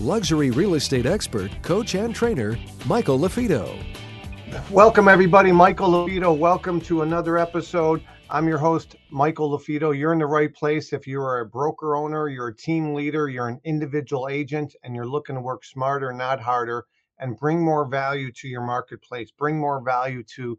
luxury real estate expert, coach, and trainer, Michael LaFido. Welcome, everybody. Michael LaFido. Welcome to another episode. I'm your host, Michael LaFido. You're in the right place. If you're a broker owner, you're a team leader, you're an individual agent, and you're looking to work smarter, not harder, and bring more value to your marketplace, bring more value to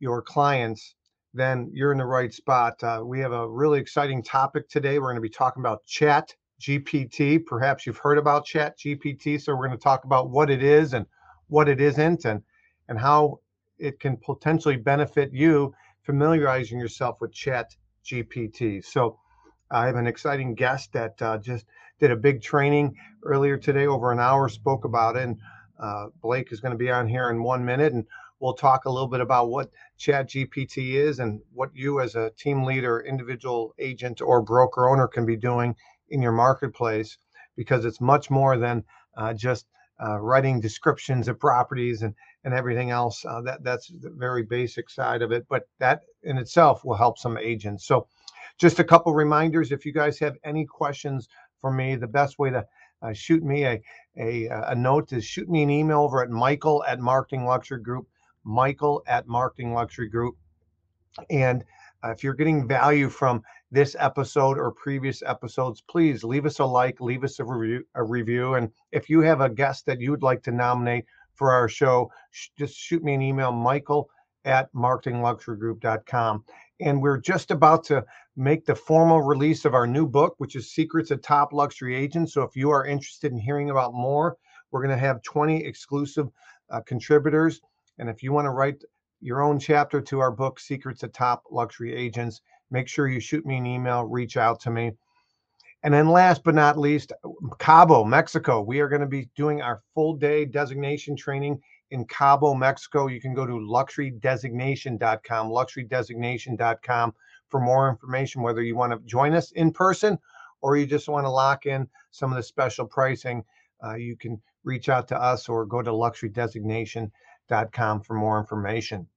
your clients, then you're in the right spot. Uh, we have a really exciting topic today. We're going to be talking about chat GPT. Perhaps you've heard about Chat GPT. So we're going to talk about what it is and what it isn't and and how it can potentially benefit you familiarizing yourself with Chat GPT. So I have an exciting guest that uh, just did a big training earlier today, over an hour, spoke about it. And uh, Blake is going to be on here in one minute, and we'll talk a little bit about what Chat GPT is and what you, as a team leader, individual agent, or broker owner, can be doing in your marketplace because it's much more than uh, just uh, writing descriptions of properties and and everything else. Uh, that that's the very basic side of it, but that in itself will help some agents. So, just a couple reminders: if you guys have any questions for me, the best way to uh, shoot me a, a a note is shoot me an email over at Michael at Marketing Luxury Group. Michael at Marketing Luxury Group, and uh, if you're getting value from this episode or previous episodes, please leave us a like, leave us a review, a review. And if you have a guest that you would like to nominate for our show, sh- just shoot me an email, michael at marketingluxurygroup.com. And we're just about to make the formal release of our new book, which is Secrets of Top Luxury Agents. So if you are interested in hearing about more, we're going to have 20 exclusive uh, contributors. And if you want to write your own chapter to our book, Secrets of Top Luxury Agents, make sure you shoot me an email, reach out to me. And then last but not least, Cabo, Mexico. We are going to be doing our full day designation training in Cabo, Mexico. You can go to luxurydesignation.com, luxurydesignation.com for more information, whether you want to join us in person or you just want to lock in some of the special pricing. Uh, you can reach out to us or go to luxurydesignation.com for more information.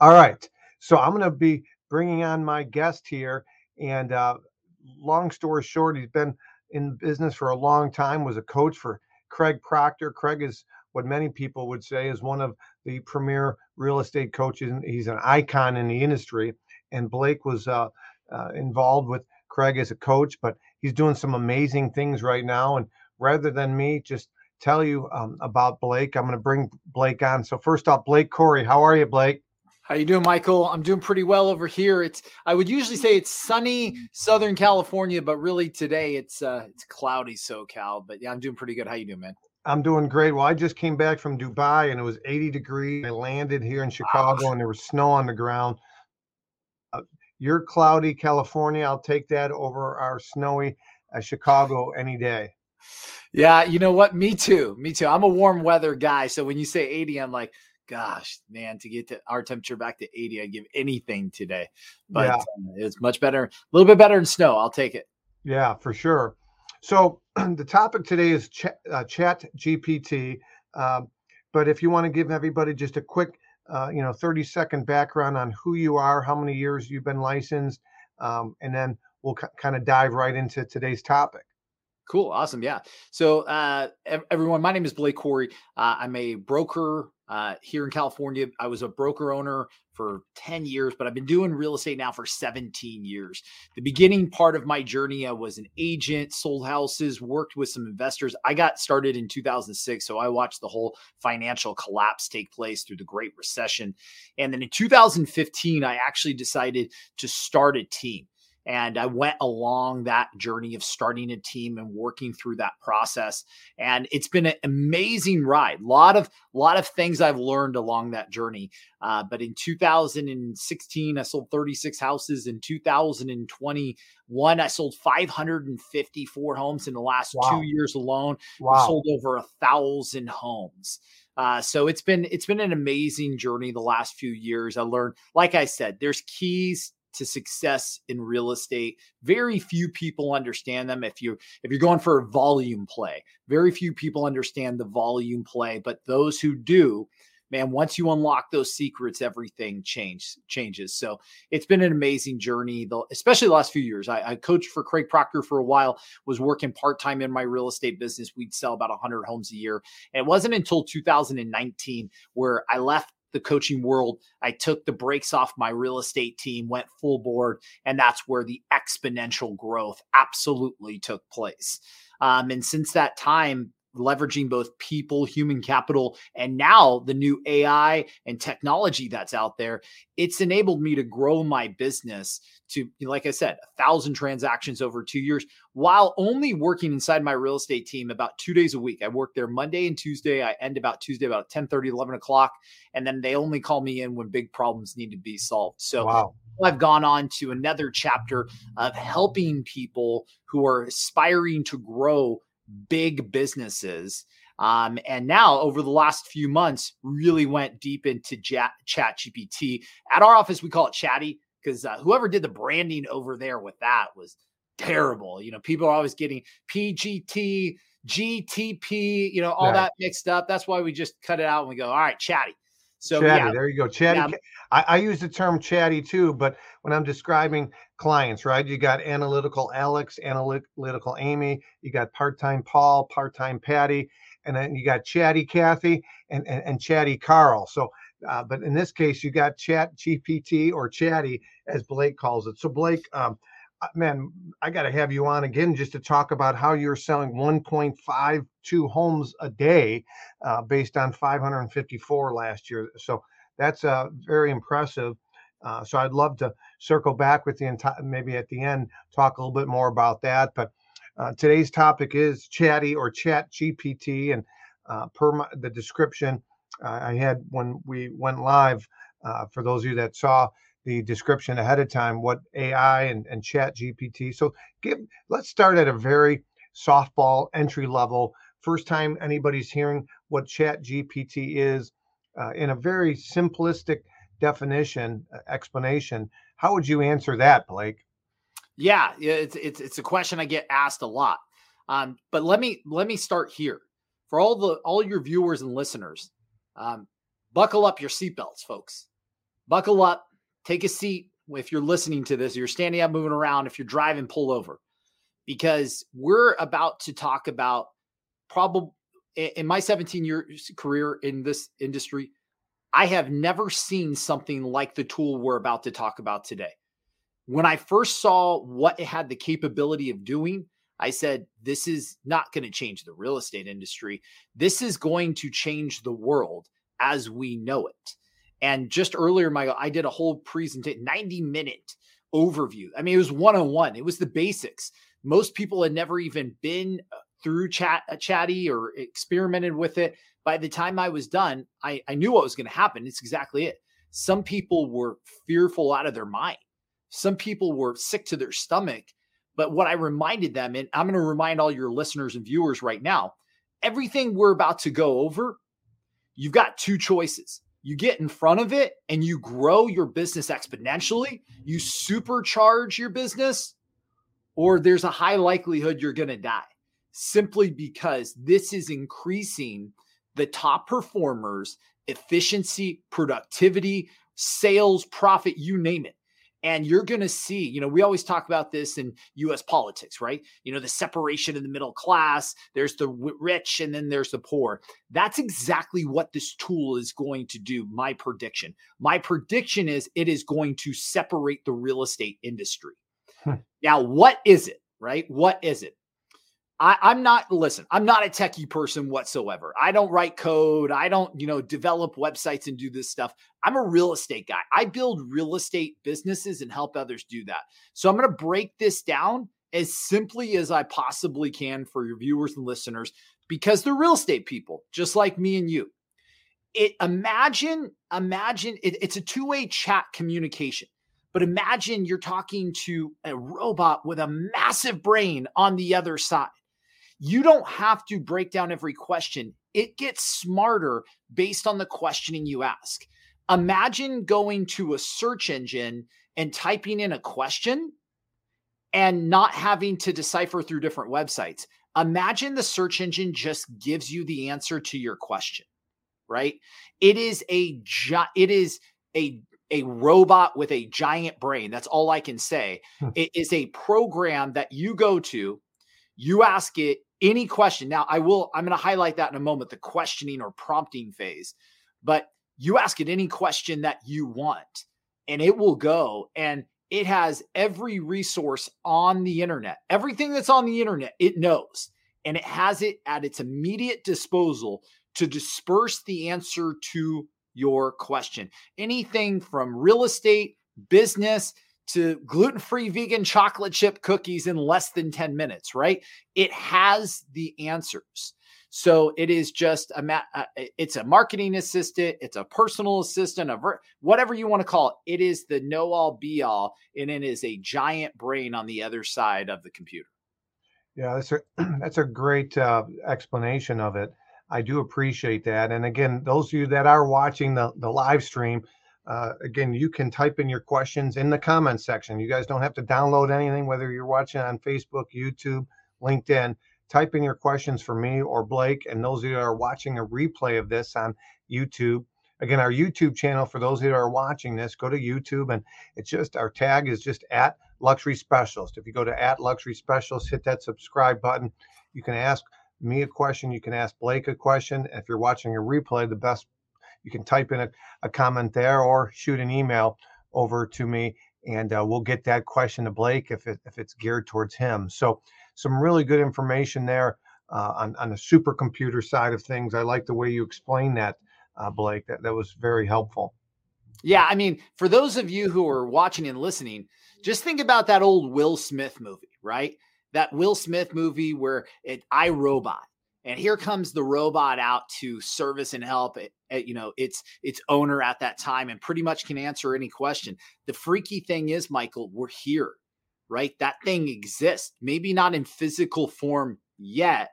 All right. So I'm going to be bringing on my guest here. And uh, long story short, he's been in business for a long time, was a coach for Craig Proctor. Craig is what many people would say is one of the premier real estate coaches. He's an icon in the industry. And Blake was uh, uh, involved with Craig as a coach, but he's doing some amazing things right now. And rather than me just tell you um, about Blake, I'm going to bring Blake on. So first off, Blake Corey, how are you, Blake? How you doing, Michael? I'm doing pretty well over here. It's I would usually say it's sunny Southern California, but really today it's uh it's cloudy SoCal. But yeah, I'm doing pretty good. How you doing, man? I'm doing great. Well, I just came back from Dubai and it was 80 degrees. I landed here in Chicago wow. and there was snow on the ground. Uh, you're cloudy California. I'll take that over our snowy uh, Chicago any day. Yeah, you know what? Me too. Me too. I'm a warm weather guy. So when you say 80, I'm like, gosh, man, to get to our temperature back to 80, I'd give anything today. But yeah. uh, it's much better, a little bit better in snow. I'll take it. Yeah, for sure. So the topic today is ch- uh, Chat GPT. Um, but if you want to give everybody just a quick, uh, you know, 30 second background on who you are, how many years you've been licensed, um, and then we'll c- kind of dive right into today's topic. Cool. Awesome. Yeah. So, uh, everyone, my name is Blake Corey. Uh, I'm a broker uh, here in California. I was a broker owner for 10 years, but I've been doing real estate now for 17 years. The beginning part of my journey, I was an agent, sold houses, worked with some investors. I got started in 2006. So I watched the whole financial collapse take place through the Great Recession. And then in 2015, I actually decided to start a team. And I went along that journey of starting a team and working through that process. And it's been an amazing ride. A lot of lot of things I've learned along that journey. Uh, but in 2016, I sold 36 houses. In 2021, I sold 554 homes in the last wow. two years alone. Wow. Sold over a thousand homes. Uh, so it's been it's been an amazing journey the last few years. I learned, like I said, there's keys to success in real estate. Very few people understand them. If you if you're going for a volume play, very few people understand the volume play. But those who do, man, once you unlock those secrets, everything change, changes. So it's been an amazing journey, though, especially the last few years. I, I coached for Craig Proctor for a while, was working part time in my real estate business. We'd sell about 100 homes a year. And it wasn't until 2019 where I left the coaching world. I took the brakes off my real estate team, went full board, and that's where the exponential growth absolutely took place. Um, and since that time, leveraging both people, human capital, and now the new AI and technology that's out there, it's enabled me to grow my business to, like I said, a thousand transactions over two years while only working inside my real estate team about two days a week. I work there Monday and Tuesday. I end about Tuesday about 10 30, 11 o'clock. And then they only call me in when big problems need to be solved. So wow. I've gone on to another chapter of helping people who are aspiring to grow big businesses. Um, and now, over the last few months, really went deep into Chat, Chat GPT. At our office, we call it Chatty because uh, whoever did the branding over there with that was terrible. You know, people are always getting PGT, GTP, you know, all right. that mixed up. That's why we just cut it out and we go, all right, Chatty. So chatty, yeah, there you go. Chatty. Yeah. I, I, use the term chatty too, but when I'm describing clients, right? You got analytical Alex, analytical Amy, you got part-time Paul, part-time Patty, and then you got chatty Kathy and, and, and chatty Carl. So uh, but in this case, you got chat GPT or chatty as Blake calls it. So Blake, um, man, I got to have you on again just to talk about how you're selling 1.52 homes a day uh, based on 554 last year. So that's uh, very impressive. Uh, so I'd love to circle back with you and maybe at the end talk a little bit more about that. But uh, today's topic is chatty or chat GPT. And uh, per my, the description I had when we went live, for those of you that saw, the description ahead of time what AI and, and chat GPT. So give let's start at a very softball entry level. First time anybody's hearing what chat GPT is uh, in a very simplistic definition, uh, explanation. How would you answer that, Blake? Yeah, it's it's it's a question I get asked a lot. Um, but let me let me start here for all the all your viewers and listeners. Um, buckle up your seatbelts, folks. Buckle up take a seat if you're listening to this, you're standing up, moving around, if you're driving, pull over because we're about to talk about probably in my 17 year career in this industry, I have never seen something like the tool we're about to talk about today. When I first saw what it had the capability of doing, I said, this is not going to change the real estate industry. This is going to change the world as we know it. And just earlier, Michael, I did a whole presentation, 90 minute overview. I mean, it was one on one, it was the basics. Most people had never even been uh, through chat uh, chatty or experimented with it. By the time I was done, I, I knew what was going to happen. It's exactly it. Some people were fearful out of their mind. Some people were sick to their stomach. But what I reminded them, and I'm going to remind all your listeners and viewers right now, everything we're about to go over, you've got two choices you get in front of it and you grow your business exponentially, you supercharge your business, or there's a high likelihood you're going to die simply because this is increasing the top performers' efficiency, productivity, sales, profit, you name it. And you're going to see, you know, we always talk about this in US politics, right? You know, the separation in the middle class, there's the rich, and then there's the poor. That's exactly what this tool is going to do. My prediction. My prediction is it is going to separate the real estate industry. Hmm. Now, what is it, right? What is it? I, am not listen, I'm not a techie person whatsoever. I don't write code. I don't, you know, develop websites and do this stuff. I'm a real estate guy. I build real estate businesses and help others do that. So I'm going to break this down as simply as I possibly can for your viewers and listeners because they're real estate people, just like me and you. It imagine, imagine it, it's a two-way chat communication. But imagine you're talking to a robot with a massive brain on the other side you don't have to break down every question. It gets smarter based on the questioning you ask. Imagine going to a search engine and typing in a question and not having to decipher through different websites. Imagine the search engine just gives you the answer to your question, right? It is a it is a a robot with a giant brain. That's all I can say. Hmm. It is a program that you go to, you ask it, any question. Now, I will, I'm going to highlight that in a moment the questioning or prompting phase, but you ask it any question that you want and it will go and it has every resource on the internet. Everything that's on the internet, it knows and it has it at its immediate disposal to disperse the answer to your question. Anything from real estate, business, to gluten free vegan chocolate chip cookies in less than 10 minutes, right? It has the answers. So it is just a ma- uh, it's a marketing assistant, it's a personal assistant, a ver- whatever you want to call it. It is the know all be all, and it is a giant brain on the other side of the computer. Yeah, that's a that's a great uh, explanation of it. I do appreciate that. And again, those of you that are watching the the live stream, uh, again, you can type in your questions in the comments section. You guys don't have to download anything, whether you're watching on Facebook, YouTube, LinkedIn. Type in your questions for me or Blake, and those that are watching a replay of this on YouTube. Again, our YouTube channel for those that are watching this, go to YouTube, and it's just our tag is just at Luxury Specialist. If you go to at Luxury Specialist, hit that subscribe button. You can ask me a question. You can ask Blake a question. If you're watching a replay, the best you can type in a, a comment there or shoot an email over to me and uh, we'll get that question to Blake if, it, if it's geared towards him. So some really good information there uh, on, on the supercomputer side of things. I like the way you explained that, uh, Blake. That, that was very helpful. Yeah, I mean, for those of you who are watching and listening, just think about that old Will Smith movie, right? That Will Smith movie where it I Robot and here comes the robot out to service and help it, eh, you know its its owner at that time and pretty much can answer any question. The freaky thing is michael we're here right? That thing exists maybe not in physical form yet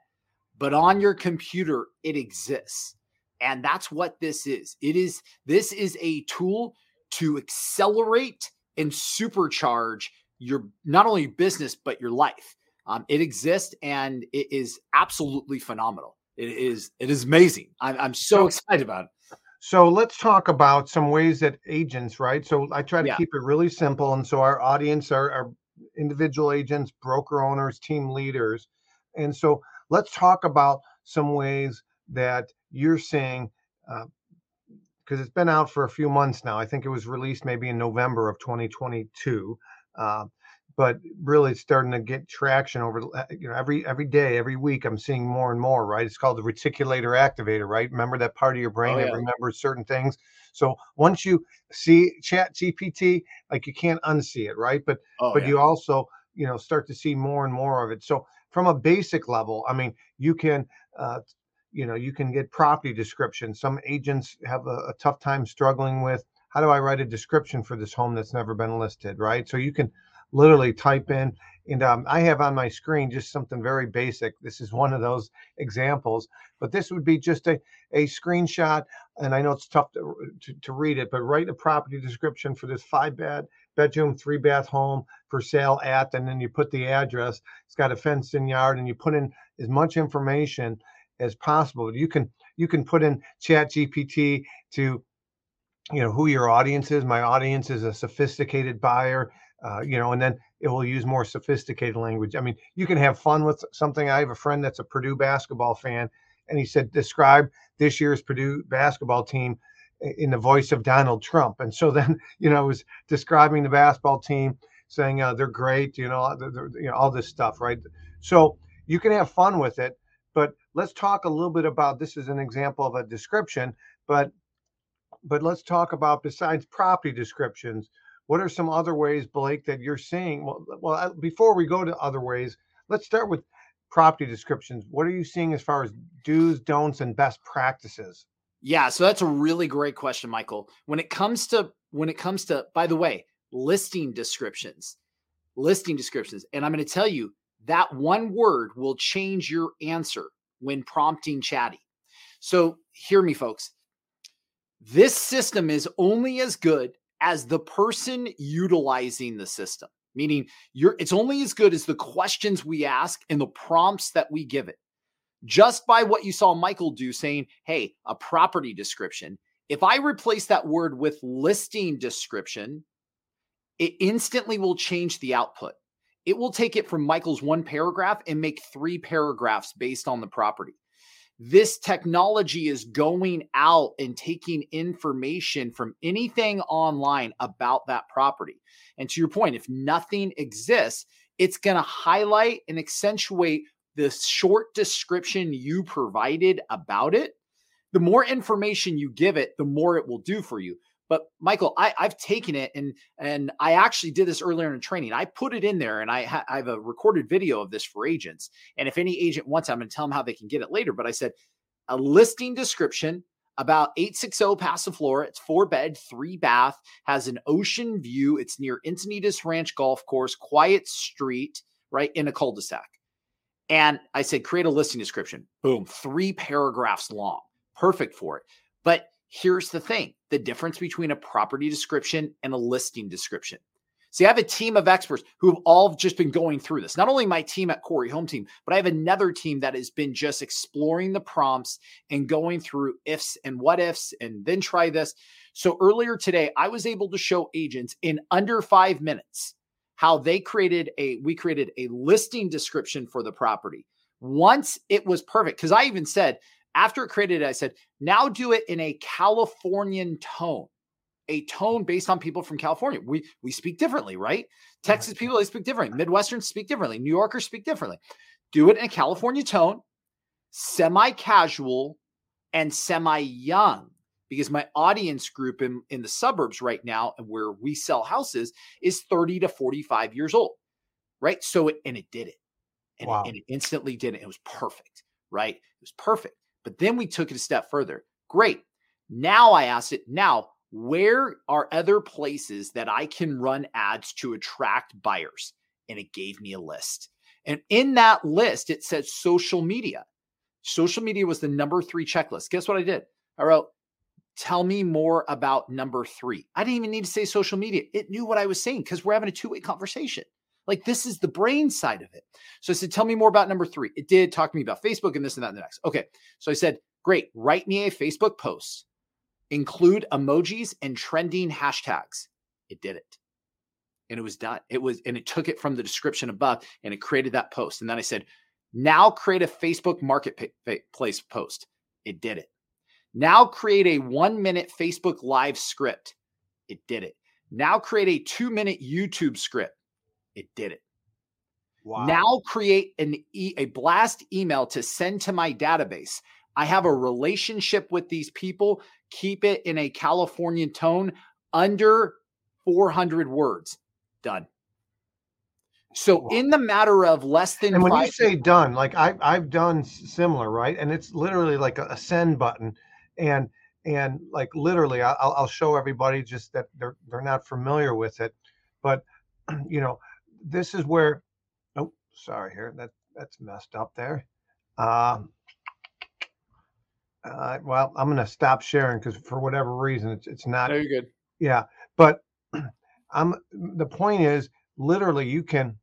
but on your computer it exists. And that's what this is. It is this is a tool to accelerate and supercharge your not only business but your life um, it exists and it is absolutely phenomenal. It is it is amazing. I'm, I'm so excited about it. So let's talk about some ways that agents, right? So I try to yeah. keep it really simple, and so our audience are, are individual agents, broker owners, team leaders, and so let's talk about some ways that you're seeing because uh, it's been out for a few months now. I think it was released maybe in November of 2022. Uh, but really starting to get traction over uh, you know every every day every week i'm seeing more and more right? It's called the reticulator activator right? Remember that part of your brain oh, yeah. that remembers certain things? So once you see chat gpt like you can't unsee it right? But oh, but yeah. you also you know start to see more and more of it. So from a basic level i mean you can uh, you know you can get property descriptions. Some agents have a, a tough time struggling with how do i write a description for this home that's never been listed? Right? So you can literally type in. And um, I have on my screen just something very basic. This is one of those examples, but this would be just a, a screenshot. And I know it's tough to, to, to read it, but write a property description for this five bed bedroom, three bath home for sale at, and then you put the address. It's got a fenced in yard, and you put in as much information as possible. You can you can put in Chat GPT to you know who your audience is. My audience is a sophisticated buyer uh, you know, and then it will use more sophisticated language. I mean, you can have fun with something. I have a friend that's a Purdue basketball fan, and he said, describe this year's Purdue basketball team in the voice of Donald Trump. And so then, you know, was describing the basketball team, saying uh, they're great, you know, they're, they're, you know, all this stuff, right? So you can have fun with it, but let's talk a little bit about this is an example of a description, but but let's talk about besides property descriptions, what are some other ways, Blake, that you're seeing? Well, well, before we go to other ways, let's start with property descriptions. What are you seeing as far as do's, don'ts, and best practices? Yeah, so that's a really great question, Michael. When it comes to when it comes to, by the way, listing descriptions, listing descriptions, and I'm going to tell you that one word will change your answer when prompting chatty. So hear me, folks. This system is only as good as the person utilizing the system, meaning you're it's only as good as the questions we ask and the prompts that we give it. Just by what you saw Michael do saying, "Hey, a property description." If I replace that word with listing description, it instantly will change the output. It will take it from Michael's one paragraph and make three paragraphs based on the property this technology is going out and taking information from anything online about that property. And to your point, if nothing exists, it's going to highlight and accentuate the short description you provided about it. The more information you give it, the more it will do for you. But Michael, I, have taken it and and I actually did this earlier in training. I put it in there and I, ha- I have a recorded video of this for agents. And if any agent wants, I'm going to tell them how they can get it later. But I said a listing description about 860 Passiflora. It's four bed, three bath, has an ocean view. It's near Encinitas Ranch Golf Course, quiet street, right in a cul-de-sac. And I said, create a listing description. Boom, three paragraphs long. Perfect for it. But Here's the thing the difference between a property description and a listing description. See, I have a team of experts who have all just been going through this. Not only my team at Corey Home Team, but I have another team that has been just exploring the prompts and going through ifs and what ifs and then try this. So earlier today, I was able to show agents in under five minutes how they created a, we created a listing description for the property. Once it was perfect, because I even said, after it created it, I said, now do it in a Californian tone, a tone based on people from California. We we speak differently, right? Texas people they speak differently. Midwesterns speak differently. New Yorkers speak differently. Do it in a California tone, semi-casual, and semi-young. Because my audience group in, in the suburbs right now, and where we sell houses, is 30 to 45 years old. Right. So it and it did it. And, wow. it, and it instantly did it. It was perfect. Right. It was perfect. But then we took it a step further. Great. Now I asked it, now, where are other places that I can run ads to attract buyers? And it gave me a list. And in that list, it said social media. Social media was the number three checklist. Guess what I did? I wrote, tell me more about number three. I didn't even need to say social media. It knew what I was saying because we're having a two way conversation. Like this is the brain side of it. So I said, tell me more about number three. It did talk to me about Facebook and this and that and the next. Okay. So I said, great, write me a Facebook post, include emojis and trending hashtags. It did it. And it was done. It was, and it took it from the description above and it created that post. And then I said, now create a Facebook marketplace post. It did it. Now create a one minute Facebook live script. It did it. Now create a two minute YouTube script. It did it. Wow. Now create an e- a blast email to send to my database. I have a relationship with these people. Keep it in a Californian tone under 400 words. Done. So wow. in the matter of less than and when you say done, like I I've done similar, right? And it's literally like a, a send button, and and like literally, I'll I'll show everybody just that they're they're not familiar with it, but you know this is where oh sorry here that that's messed up there um uh, well i'm gonna stop sharing because for whatever reason it's it's not no, you're good yeah but i'm the point is literally you can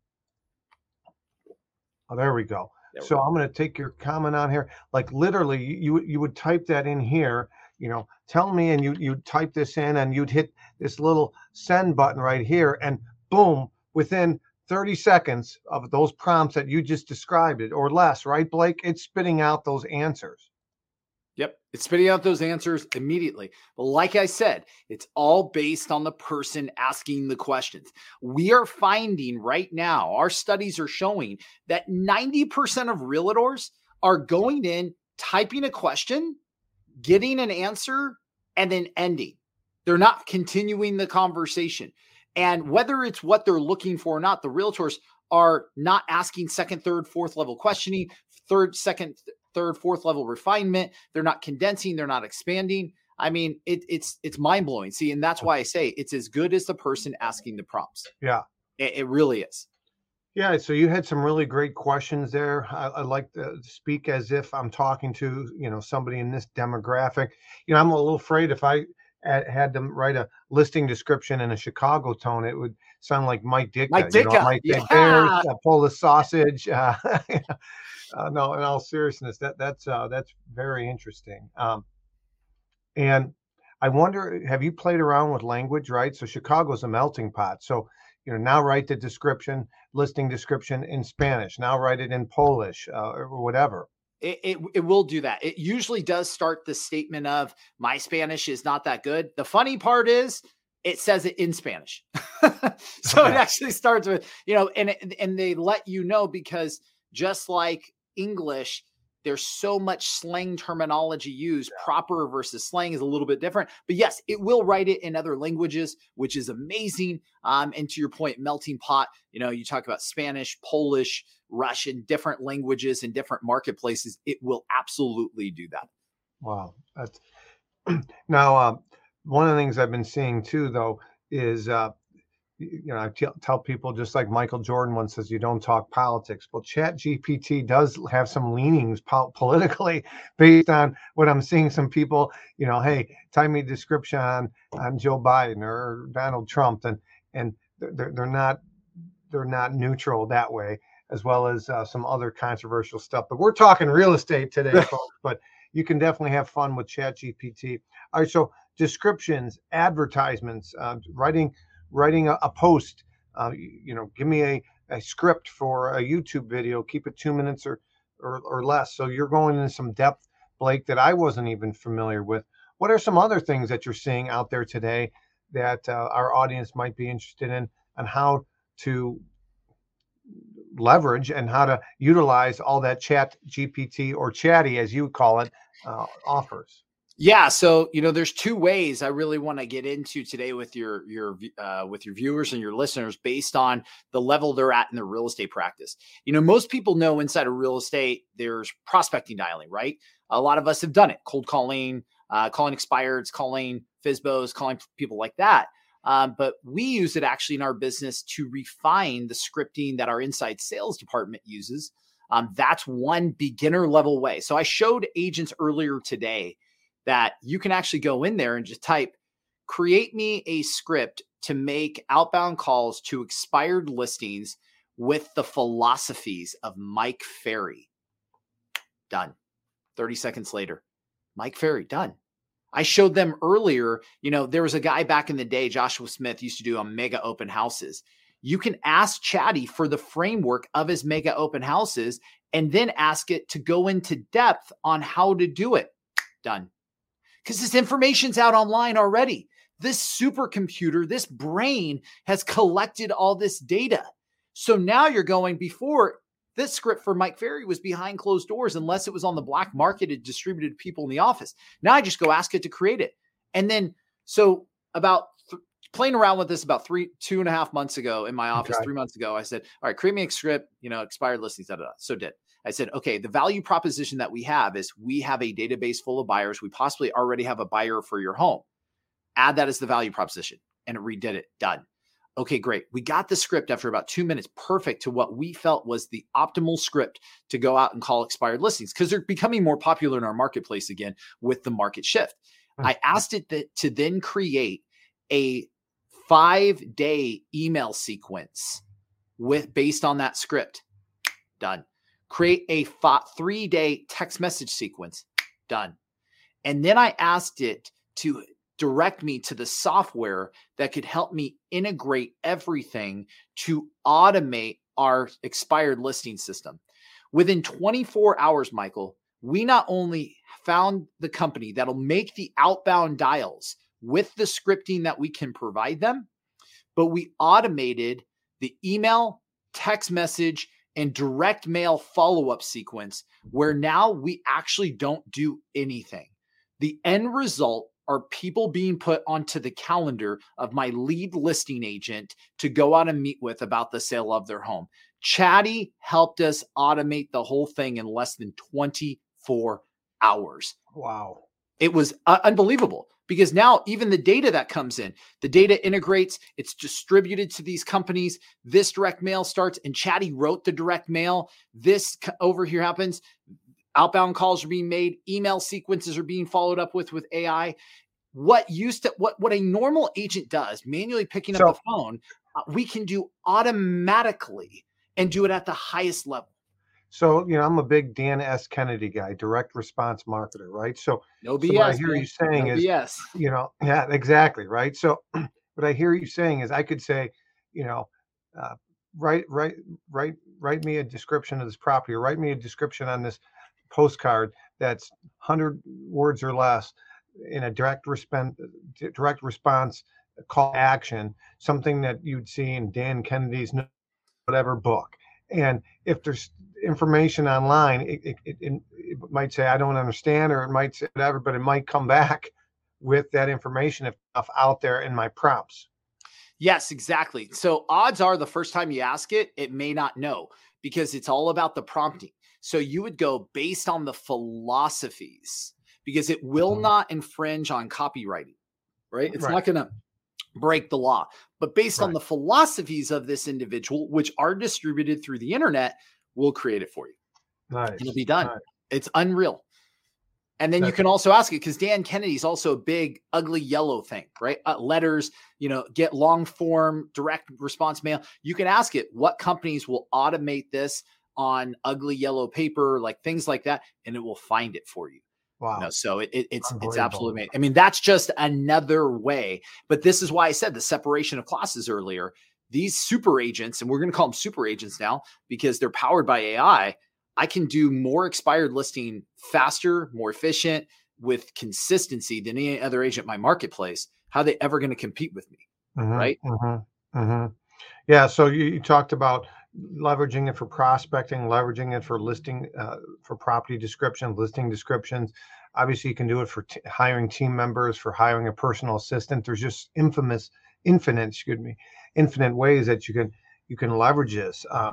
oh there we go there so I'm going to take your comment on here. Like literally, you you would type that in here. You know, tell me, and you you type this in, and you'd hit this little send button right here, and boom, within 30 seconds of those prompts that you just described it or less, right, Blake? It's spitting out those answers. Yep. It's spitting out those answers immediately. But like I said, it's all based on the person asking the questions. We are finding right now, our studies are showing that 90% of realtors are going in, typing a question, getting an answer, and then ending. They're not continuing the conversation. And whether it's what they're looking for or not, the realtors are not asking second, third, fourth level questioning, third, second, third, fourth level refinement. They're not condensing, they're not expanding. I mean, it, it's it's mind blowing. See, and that's why I say it's as good as the person asking the prompts. Yeah, it, it really is. Yeah, so you had some really great questions there. I, I, like to speak as if I'm talking to you know somebody in this demographic. You know, I'm a little afraid if I had them write a listing description in a Chicago tone, it would sound like Mike Ditka. Mike Ditka, you know, Mike yeah. Bears, uh, Polish sausage. Uh, uh, no, in all seriousness, that that's uh, that's very interesting. Um, and I wonder, have you played around with language, right? So Chicago's a melting pot. So you know, now write the description, listing description in Spanish. Now write it in Polish uh, or whatever. It, it, it will do that. It usually does start the statement of my Spanish is not that good. The funny part is it says it in Spanish. so okay. it actually starts with, you know, and and they let you know because just like English, there's so much slang terminology used. Yeah. Proper versus slang is a little bit different. But yes, it will write it in other languages, which is amazing. Um, and to your point, melting pot, you know, you talk about Spanish, Polish, Russian, different languages and different marketplaces. It will absolutely do that. Wow. That's now uh, one of the things I've been seeing too, though, is uh, you know, I t- tell people just like Michael Jordan once says, you don't talk politics. Well, Chat GPT does have some leanings po- politically based on what I'm seeing. Some people, you know, hey, type me a description on, on Joe Biden or Donald Trump, and and they're they're not they're not neutral that way, as well as uh, some other controversial stuff. But we're talking real estate today, folks. But you can definitely have fun with Chat GPT. All right, so descriptions, advertisements, uh, writing writing a, a post. Uh, you, you, know, give me a, a script for a YouTube video. Keep it two minutes or, or or less. So you're going into some depth, Blake, that I wasn't even familiar with. What are some other things that you're seeing out there today that uh, our audience might be interested in, and how to leverage and how to utilize all that chat GPT or chatty, as you call it, uh, offers? Yeah, so you know, there's two ways I really want to get into today with your your uh, with your viewers and your listeners, based on the level they're at in their real estate practice. You know, most people know inside of real estate, there's prospecting dialing, right? A lot of us have done it: cold calling, uh, calling expireds, calling FSBOs, calling people like that. Um, but we use it actually in our business to refine the scripting that our inside sales department uses. Um, that's one beginner level way. So I showed agents earlier today that you can actually go in there and just type, create me a script to make outbound calls to expired listings with the philosophies of Mike Ferry. Done. 30 seconds later, Mike Ferry, done. I showed them earlier, you know, there was a guy back in the day, Joshua Smith, used to do a mega open houses. You can ask Chatty for the framework of his mega open houses and then ask it to go into depth on how to do it. Done because this information's out online already. This supercomputer, this brain has collected all this data. So now you're going before this script for Mike Ferry was behind closed doors unless it was on the black market and distributed to people in the office. Now I just go ask it to create it. And then, so about th- playing around with this about three, two and a half months ago in my office, okay. three months ago, I said, all right, create me a script, you know, expired listings, da, da, da. So did. I said, okay, the value proposition that we have is we have a database full of buyers. We possibly already have a buyer for your home. Add that as the value proposition. And it redid it. Done. Okay, great. We got the script after about two minutes, perfect to what we felt was the optimal script to go out and call expired listings because they're becoming more popular in our marketplace again with the market shift. Mm-hmm. I asked it that, to then create a five day email sequence with based on that script. Done create a three day text message sequence. Done. And then I asked it to direct me to the software that could help me integrate everything to automate our expired listing system. Within 24 hours, Michael, we not only found the company that'll make the outbound dials with the scripting that we can provide them, but we automated the email, text message, and direct mail follow up sequence where now we actually don't do anything. The end result are people being put onto the calendar of my lead listing agent to go out and meet with about the sale of their home. Chatty helped us automate the whole thing in less than 24 hours. Wow. It was uh, unbelievable because now even the data that comes in, the data integrates, it's distributed to these companies. This direct mail starts, and Chatty wrote the direct mail. This over here happens. Outbound calls are being made, email sequences are being followed up with with AI. What used to what what a normal agent does, manually picking so, up the phone, uh, we can do automatically and do it at the highest level. So, you know, I'm a big Dan S. Kennedy guy, direct response marketer, right? So, no BS. So what I hear man. you saying no is, BS. you know, yeah, exactly, right? So, what I hear you saying is, I could say, you know, uh, write, write, write, write me a description of this property, or write me a description on this postcard that's 100 words or less in a direct response, direct response call action, something that you'd see in Dan Kennedy's whatever book. And if there's information online, it, it, it, it, might say, I don't understand, or it might say whatever, but it might come back with that information if out there in my prompts. Yes, exactly. So odds are the first time you ask it, it may not know because it's all about the prompting. So you would go based on the philosophies because it will mm-hmm. not infringe on copywriting, right? It's right. not going to break the law. But based right. on the philosophies of this individual, which are distributed through the internet, we'll create it for you. Nice. It'll be done. Nice. It's unreal. And then That's you can also ask it because Dan Kennedy's also a big ugly yellow thing, right? Uh, letters, you know, get long form direct response mail. You can ask it what companies will automate this on ugly yellow paper, like things like that, and it will find it for you. Wow. You know, so it, it, it's it's absolutely amazing. I mean, that's just another way. But this is why I said the separation of classes earlier. These super agents, and we're going to call them super agents now because they're powered by AI. I can do more expired listing faster, more efficient, with consistency than any other agent in my marketplace. How are they ever going to compete with me? Mm-hmm, right? Mm-hmm, mm-hmm. Yeah. So you, you talked about leveraging it for prospecting, leveraging it for listing, uh, for property description, listing descriptions. Obviously, you can do it for t- hiring team members, for hiring a personal assistant. There's just infamous, infinite, excuse me, infinite ways that you can you can leverage this. Uh,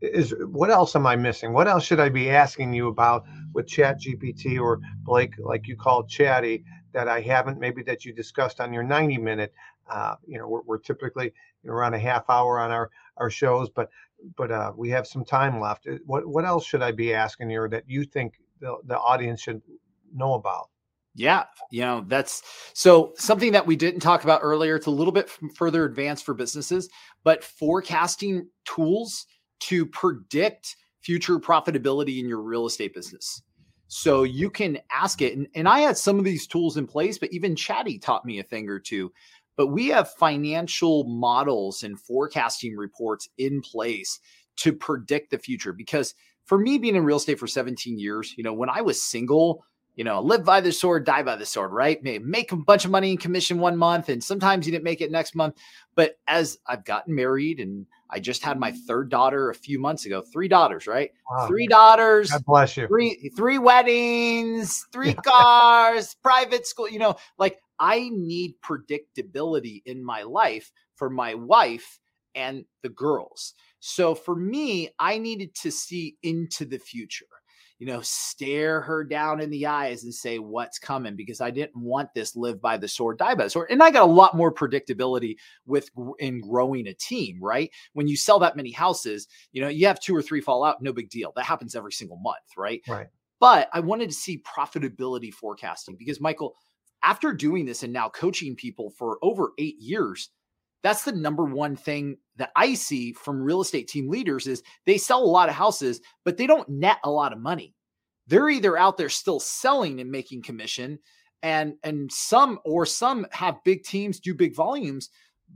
is what else am I missing? What else should I be asking you about with Chat GPT or Blake, like you call Chatty, that I haven't maybe that you discussed on your 90 minute? Uh, you know, we're, we're typically around a half hour on our our shows, but but uh, we have some time left. What what else should I be asking you that you think the, the audience should know about? Yeah, you know, that's so something that we didn't talk about earlier. It's a little bit further advanced for businesses, but forecasting tools to predict future profitability in your real estate business. So you can ask it. And, and I had some of these tools in place, but even Chatty taught me a thing or two but we have financial models and forecasting reports in place to predict the future. Because for me, being in real estate for 17 years, you know, when I was single, you know, live by the sword, die by the sword, right? Make a bunch of money in commission one month, and sometimes you didn't make it next month. But as I've gotten married and I just had my third daughter a few months ago, three daughters, right? Wow. Three daughters. God bless you. Three, three weddings, three cars, private school, you know, like I need predictability in my life for my wife and the girls. So for me, I needed to see into the future, you know, stare her down in the eyes and say what's coming because I didn't want this live by the sword, die by the sword. And I got a lot more predictability with in growing a team, right? When you sell that many houses, you know, you have two or three fall out, no big deal. That happens every single month, right? Right. But I wanted to see profitability forecasting because Michael, after doing this and now coaching people for over eight years, that's the number one thing that I see from real estate team leaders is they sell a lot of houses, but they don't net a lot of money. They're either out there still selling and making commission, and and some or some have big teams, do big volumes,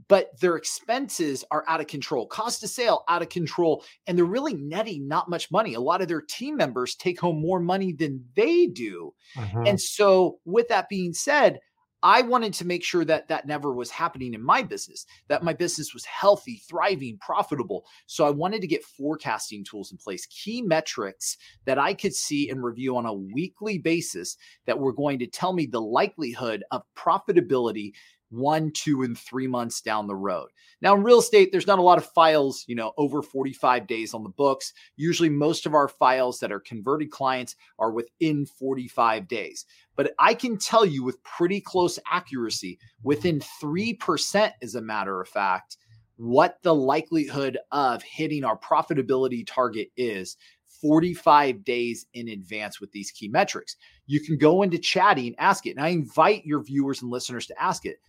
but their expenses are out of control, cost of sale out of control, and they're really netting not much money. A lot of their team members take home more money than they do. Mm-hmm. And so, with that being said, I wanted to make sure that that never was happening in my business, that my business was healthy, thriving, profitable. So I wanted to get forecasting tools in place, key metrics that I could see and review on a weekly basis that were going to tell me the likelihood of profitability one, two, and three months down the road. Now, in real estate, there's not a lot of files, you know, over 45 days on the books. Usually, most of our files that are converted clients are within 45 days. But I can tell you with pretty close accuracy, within 3%, as a matter of fact, what the likelihood of hitting our profitability target is 45 days in advance with these key metrics. You can go into Chatty, and ask it. And I invite your viewers and listeners to ask it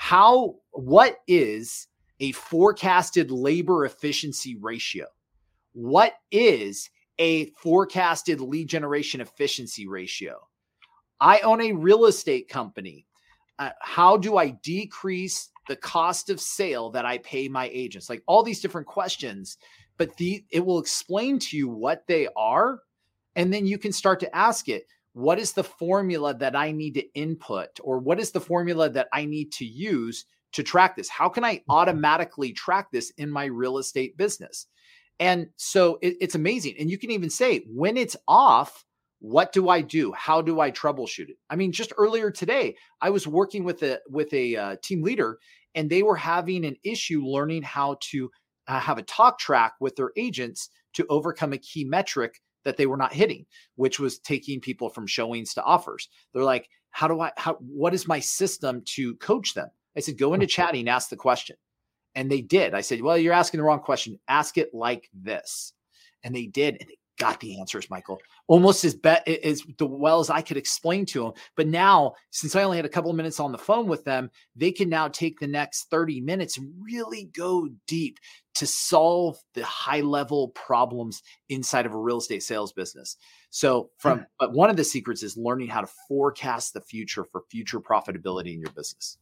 how what is a forecasted labor efficiency ratio? What is a forecasted lead generation efficiency ratio? I own a real estate company. Uh, how do I decrease the cost of sale that I pay my agents? Like all these different questions, but the it will explain to you what they are and then you can start to ask it what is the formula that I need to input or what is the formula that I need to use to track this? How can I mm-hmm. automatically track this in my real estate business? And so it, it's amazing. And you can even say, when it's off, what do I do? How do I troubleshoot it? I mean, just earlier today, I was working with a with a uh, team leader, and they were having an issue learning how to uh, have a talk track with their agents to overcome a key metric that they were not hitting, which was taking people from showings to offers. They're like, how do I, how, what is my system to coach them? I said, go into Chatty, ask the question. And they did. I said, well, you're asking the wrong question. Ask it like this. And they did. And they got the answers, Michael, almost as be- as the well as I could explain to them. But now, since I only had a couple of minutes on the phone with them, they can now take the next 30 minutes and really go deep to solve the high level problems inside of a real estate sales business. So, from but one of the secrets is learning how to forecast the future for future profitability in your business.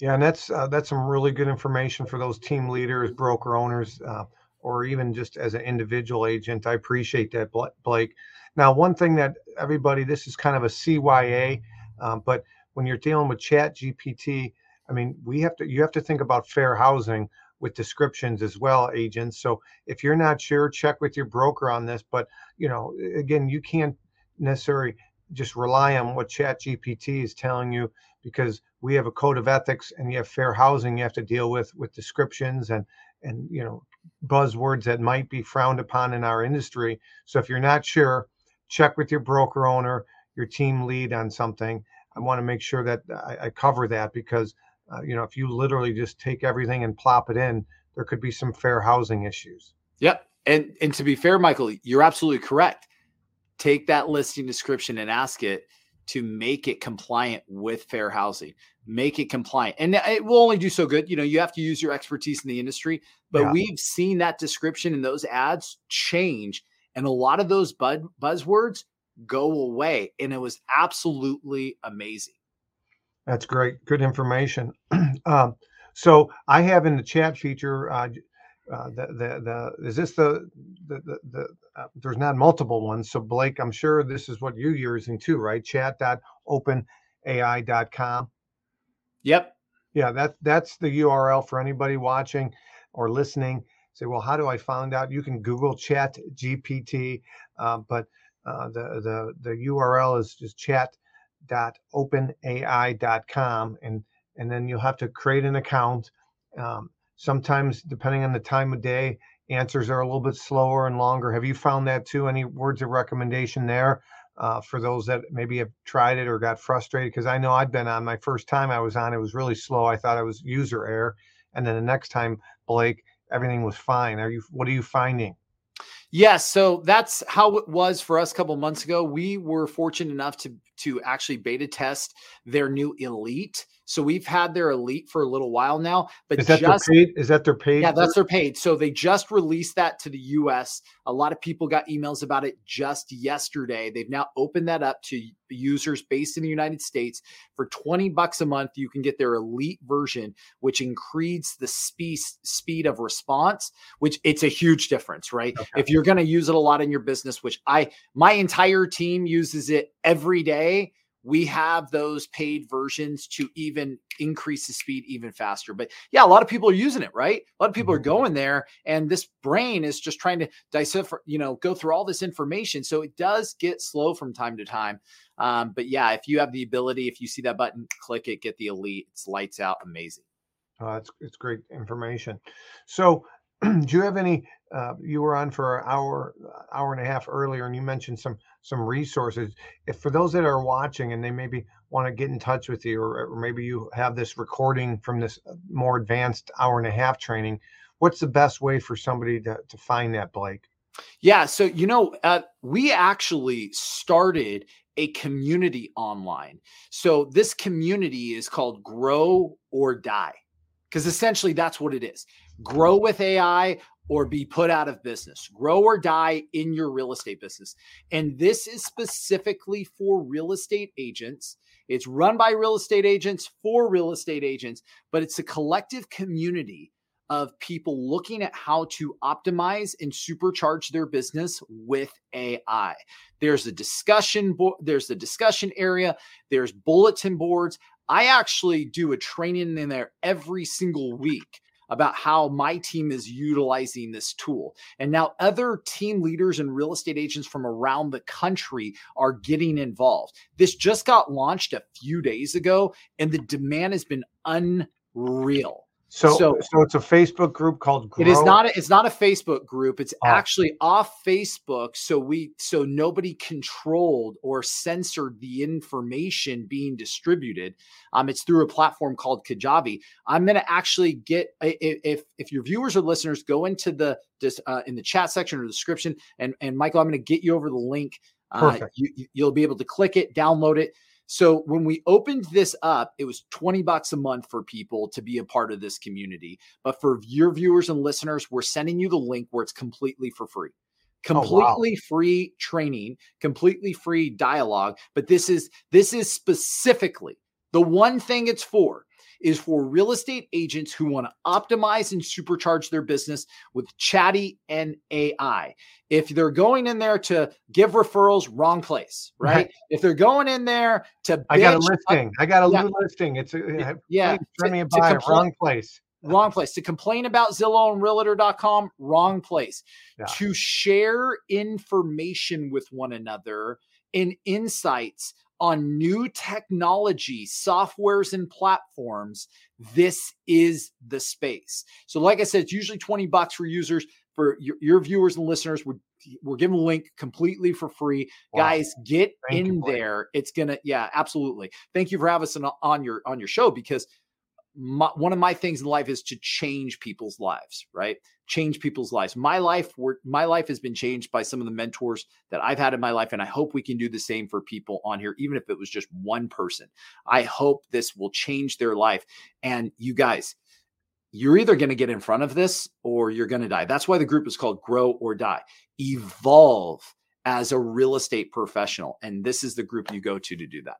Yeah, and that's uh, that's some really good information for those team leaders, broker owners. Uh, or even just as an individual agent. I appreciate that, Blake. Now, one thing that everybody, this is kind of a CYA, um, but when you're dealing with Chat GPT, I mean, we have to, you have to think about fair housing with descriptions as well, agents. So if you're not sure, check with your broker on this. But you know, again, you can't necessarily just rely on what Chat GPT is telling you because we have a code of ethics and you have fair housing you have to deal with with descriptions and and you know buzzwords that might be frowned upon in our industry. So if you're not sure, check with your broker owner, your team lead on something. I want to make sure that I, I cover that because uh, you know if you literally just take everything and plop it in, there could be some fair housing issues. Yep, and and to be fair, Michael, you're absolutely correct. Take that listing description and ask it to make it compliant with fair housing make it compliant and it will only do so good you know you have to use your expertise in the industry but yeah. we've seen that description and those ads change and a lot of those bud buzzwords go away and it was absolutely amazing. That's great good information. Um, so i have in the chat feature uh, uh, the, the the is this the the the, the uh, there's not multiple ones so blake i'm sure this is what you're using too right? chat.openai.com yep. Yeah that that's the url for anybody watching or listening. Say well how do i find out? You can google chat gpt uh, but uh, the the the url is just chat.openai.com and and then you'll have to create an account. Um, Sometimes, depending on the time of day, answers are a little bit slower and longer. Have you found that too? Any words of recommendation there uh, for those that maybe have tried it or got frustrated? Because I know I've been on my first time I was on, it was really slow. I thought it was user error, and then the next time, Blake, everything was fine. Are you? What are you finding? Yes, so that's how it was for us a couple months ago. We were fortunate enough to to actually beta test their new Elite So we've had their elite for a little while now, but is that just, their paid? Is that their paid? Yeah, that's their paid. So they just released that to the US. A lot of people got emails about it just yesterday. They've now opened that up to users based in the United States for 20 bucks a month. You can get their elite version, which increases the speed speed of response, which it's a huge difference, right? Okay. If you're going to use it a lot in your business, which I my entire team uses it every day we have those paid versions to even increase the speed even faster. But yeah, a lot of people are using it, right? A lot of people are mm-hmm. going there, and this brain is just trying to decipher, you know, go through all this information. So it does get slow from time to time. Um, but yeah, if you have the ability, if you see that button, click it, get the elite. It's lights out, amazing. Oh, it's it's great information. So, do you have any? Uh, you were on for an hour, hour and a half earlier, and you mentioned some some resources. If for those that are watching and they maybe want to get in touch with you, or, or maybe you have this recording from this uh, more advanced hour and a half training, what's the best way for somebody to to find that, Blake? Yeah, so you know, uh, we actually started a community online. So this community is called Grow or Die because essentially that's what it is. Grow with AI or be put out of business. Grow or die in your real estate business. And this is specifically for real estate agents. It's run by real estate agents for real estate agents, but it's a collective community of people looking at how to optimize and supercharge their business with AI. There's a discussion board, there's a discussion area, there's bulletin boards. I actually do a training in there every single week about how my team is utilizing this tool. And now other team leaders and real estate agents from around the country are getting involved. This just got launched a few days ago, and the demand has been unreal. So, so, so, it's a Facebook group called Grow. It is not. A, it's not a Facebook group. It's oh. actually off Facebook. So we, so nobody controlled or censored the information being distributed. Um, it's through a platform called Kajabi. I'm going to actually get if if your viewers or listeners go into the just uh, in the chat section or description, and and Michael, I'm going to get you over the link. Uh, you, you'll be able to click it, download it. So when we opened this up, it was 20 bucks a month for people to be a part of this community. But for your viewers and listeners, we're sending you the link where it's completely for free. Completely oh, wow. free training, completely free dialogue, but this is this is specifically the one thing it's for is for real estate agents who want to optimize and supercharge their business with chatty and AI. If they're going in there to give referrals, wrong place, right? right. If they're going in there to, bitch, I got a uh, listing. I got a yeah, listing. It's a, yeah, to, me buy, wrong place. Wrong place to complain about Zillow and Realtor.com. Wrong place yeah. to share information with one another and insights on new technology, softwares, and platforms, this is the space. So, like I said, it's usually 20 bucks for users. For your, your viewers and listeners, we're, we're giving a link completely for free. Wow. Guys, get Thank in there. It's gonna, yeah, absolutely. Thank you for having us on, on your on your show because my, one of my things in life is to change people's lives, right? Change people's lives. My life, my life has been changed by some of the mentors that I've had in my life, and I hope we can do the same for people on here, even if it was just one person. I hope this will change their life. And you guys, you're either going to get in front of this or you're going to die. That's why the group is called Grow or Die. Evolve as a real estate professional, and this is the group you go to to do that.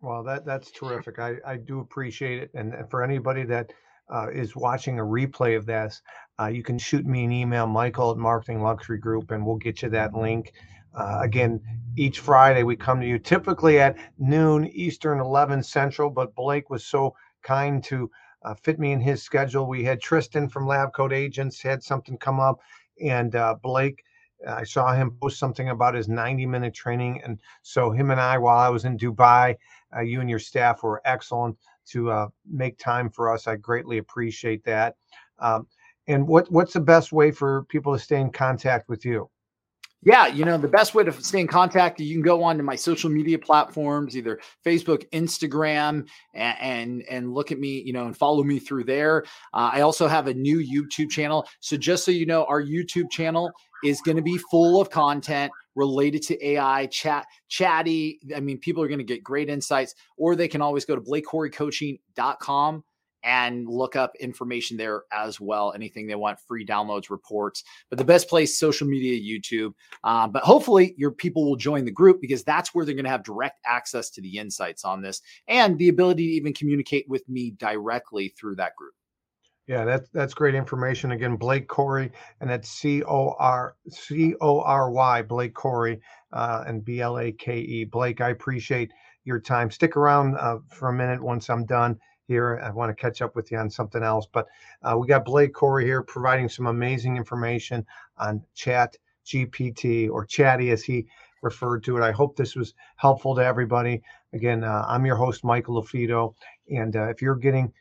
Well, that that's terrific. I, I do appreciate it. And for anybody that uh, is watching a replay of this, uh, you can shoot me an email, Michael at Marketing Luxury Group, and we'll get you that link. Uh, again, each Friday we come to you typically at noon Eastern, 11 Central. But Blake was so kind to uh, fit me in his schedule. We had Tristan from Lab Coat Agents had something come up, and uh, Blake I saw him post something about his 90 minute training. And so, him and I, while I was in Dubai, uh, you and your staff were excellent to uh, make time for us. I greatly appreciate that. Um, and what, what's the best way for people to stay in contact with you? Yeah, you know, the best way to stay in contact, you can go on to my social media platforms, either Facebook, Instagram, and and, and look at me, you know, and follow me through there. Uh, I also have a new YouTube channel. So just so you know, our YouTube channel is going to be full of content related to AI, chat, chatty. I mean, people are going to get great insights, or they can always go to blakecoreycoaching.com and look up information there as well. Anything they want, free downloads, reports. But the best place, social media, YouTube. Uh, but hopefully, your people will join the group because that's where they're going to have direct access to the insights on this and the ability to even communicate with me directly through that group. Yeah, that's that's great information. Again, Blake Corey, and that's C O R C O R Y, Blake Corey, uh, and B L A K E. Blake, I appreciate your time. Stick around uh, for a minute once I'm done here. I want to catch up with you on something else, but uh, we got Blake Corey here providing some amazing information on Chat GPT or Chatty as he referred to it. I hope this was helpful to everybody. Again, uh, I'm your host, Michael LaFido, and uh, if you're getting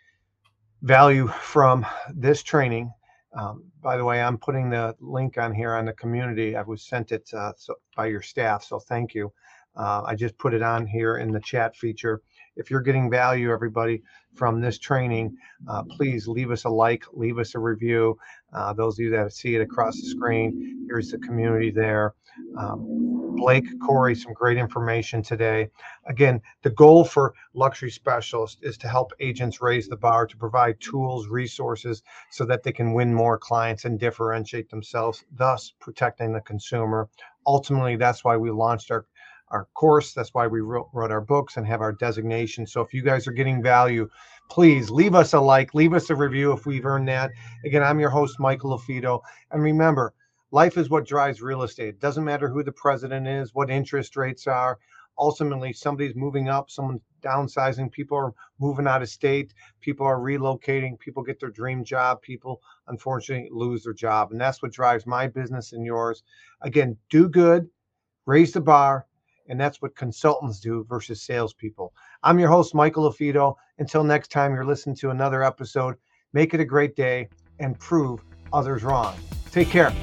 value from this training, um, by the way, I'm putting the link on here on the community. I was sent it uh, so, by your staff, so thank you. Uh, I just put it on here in the chat feature. If you're getting value, everybody, from this training, uh, please leave us a like, leave us a review. Uh, those of you that see it across the screen, here's the community there. Um, Blake, Corey, some great information today. Again, the goal for Luxury Specialist is to help agents raise the bar, to provide tools, resources so that they can win more clients and differentiate themselves, thus protecting the consumer. Ultimately, that's why we launched our our course. That's why we wrote, wrote our books and have our designation. So if you guys are getting value, please leave us a like, leave us a review if we've earned that. Again, I'm your host, Michael LaFido. And remember, life is what drives real estate. It doesn't matter who the president is, what interest rates are. Ultimately, somebody's moving up, someone's downsizing, people are moving out of state, people are relocating, people get their dream job, people unfortunately lose their job. And that's what drives my business and yours. Again, do good, raise the bar, and that's what consultants do versus salespeople. I'm your host, Michael LaFido. Until next time, you're listening to another episode. Make it a great day and prove others wrong. Take care.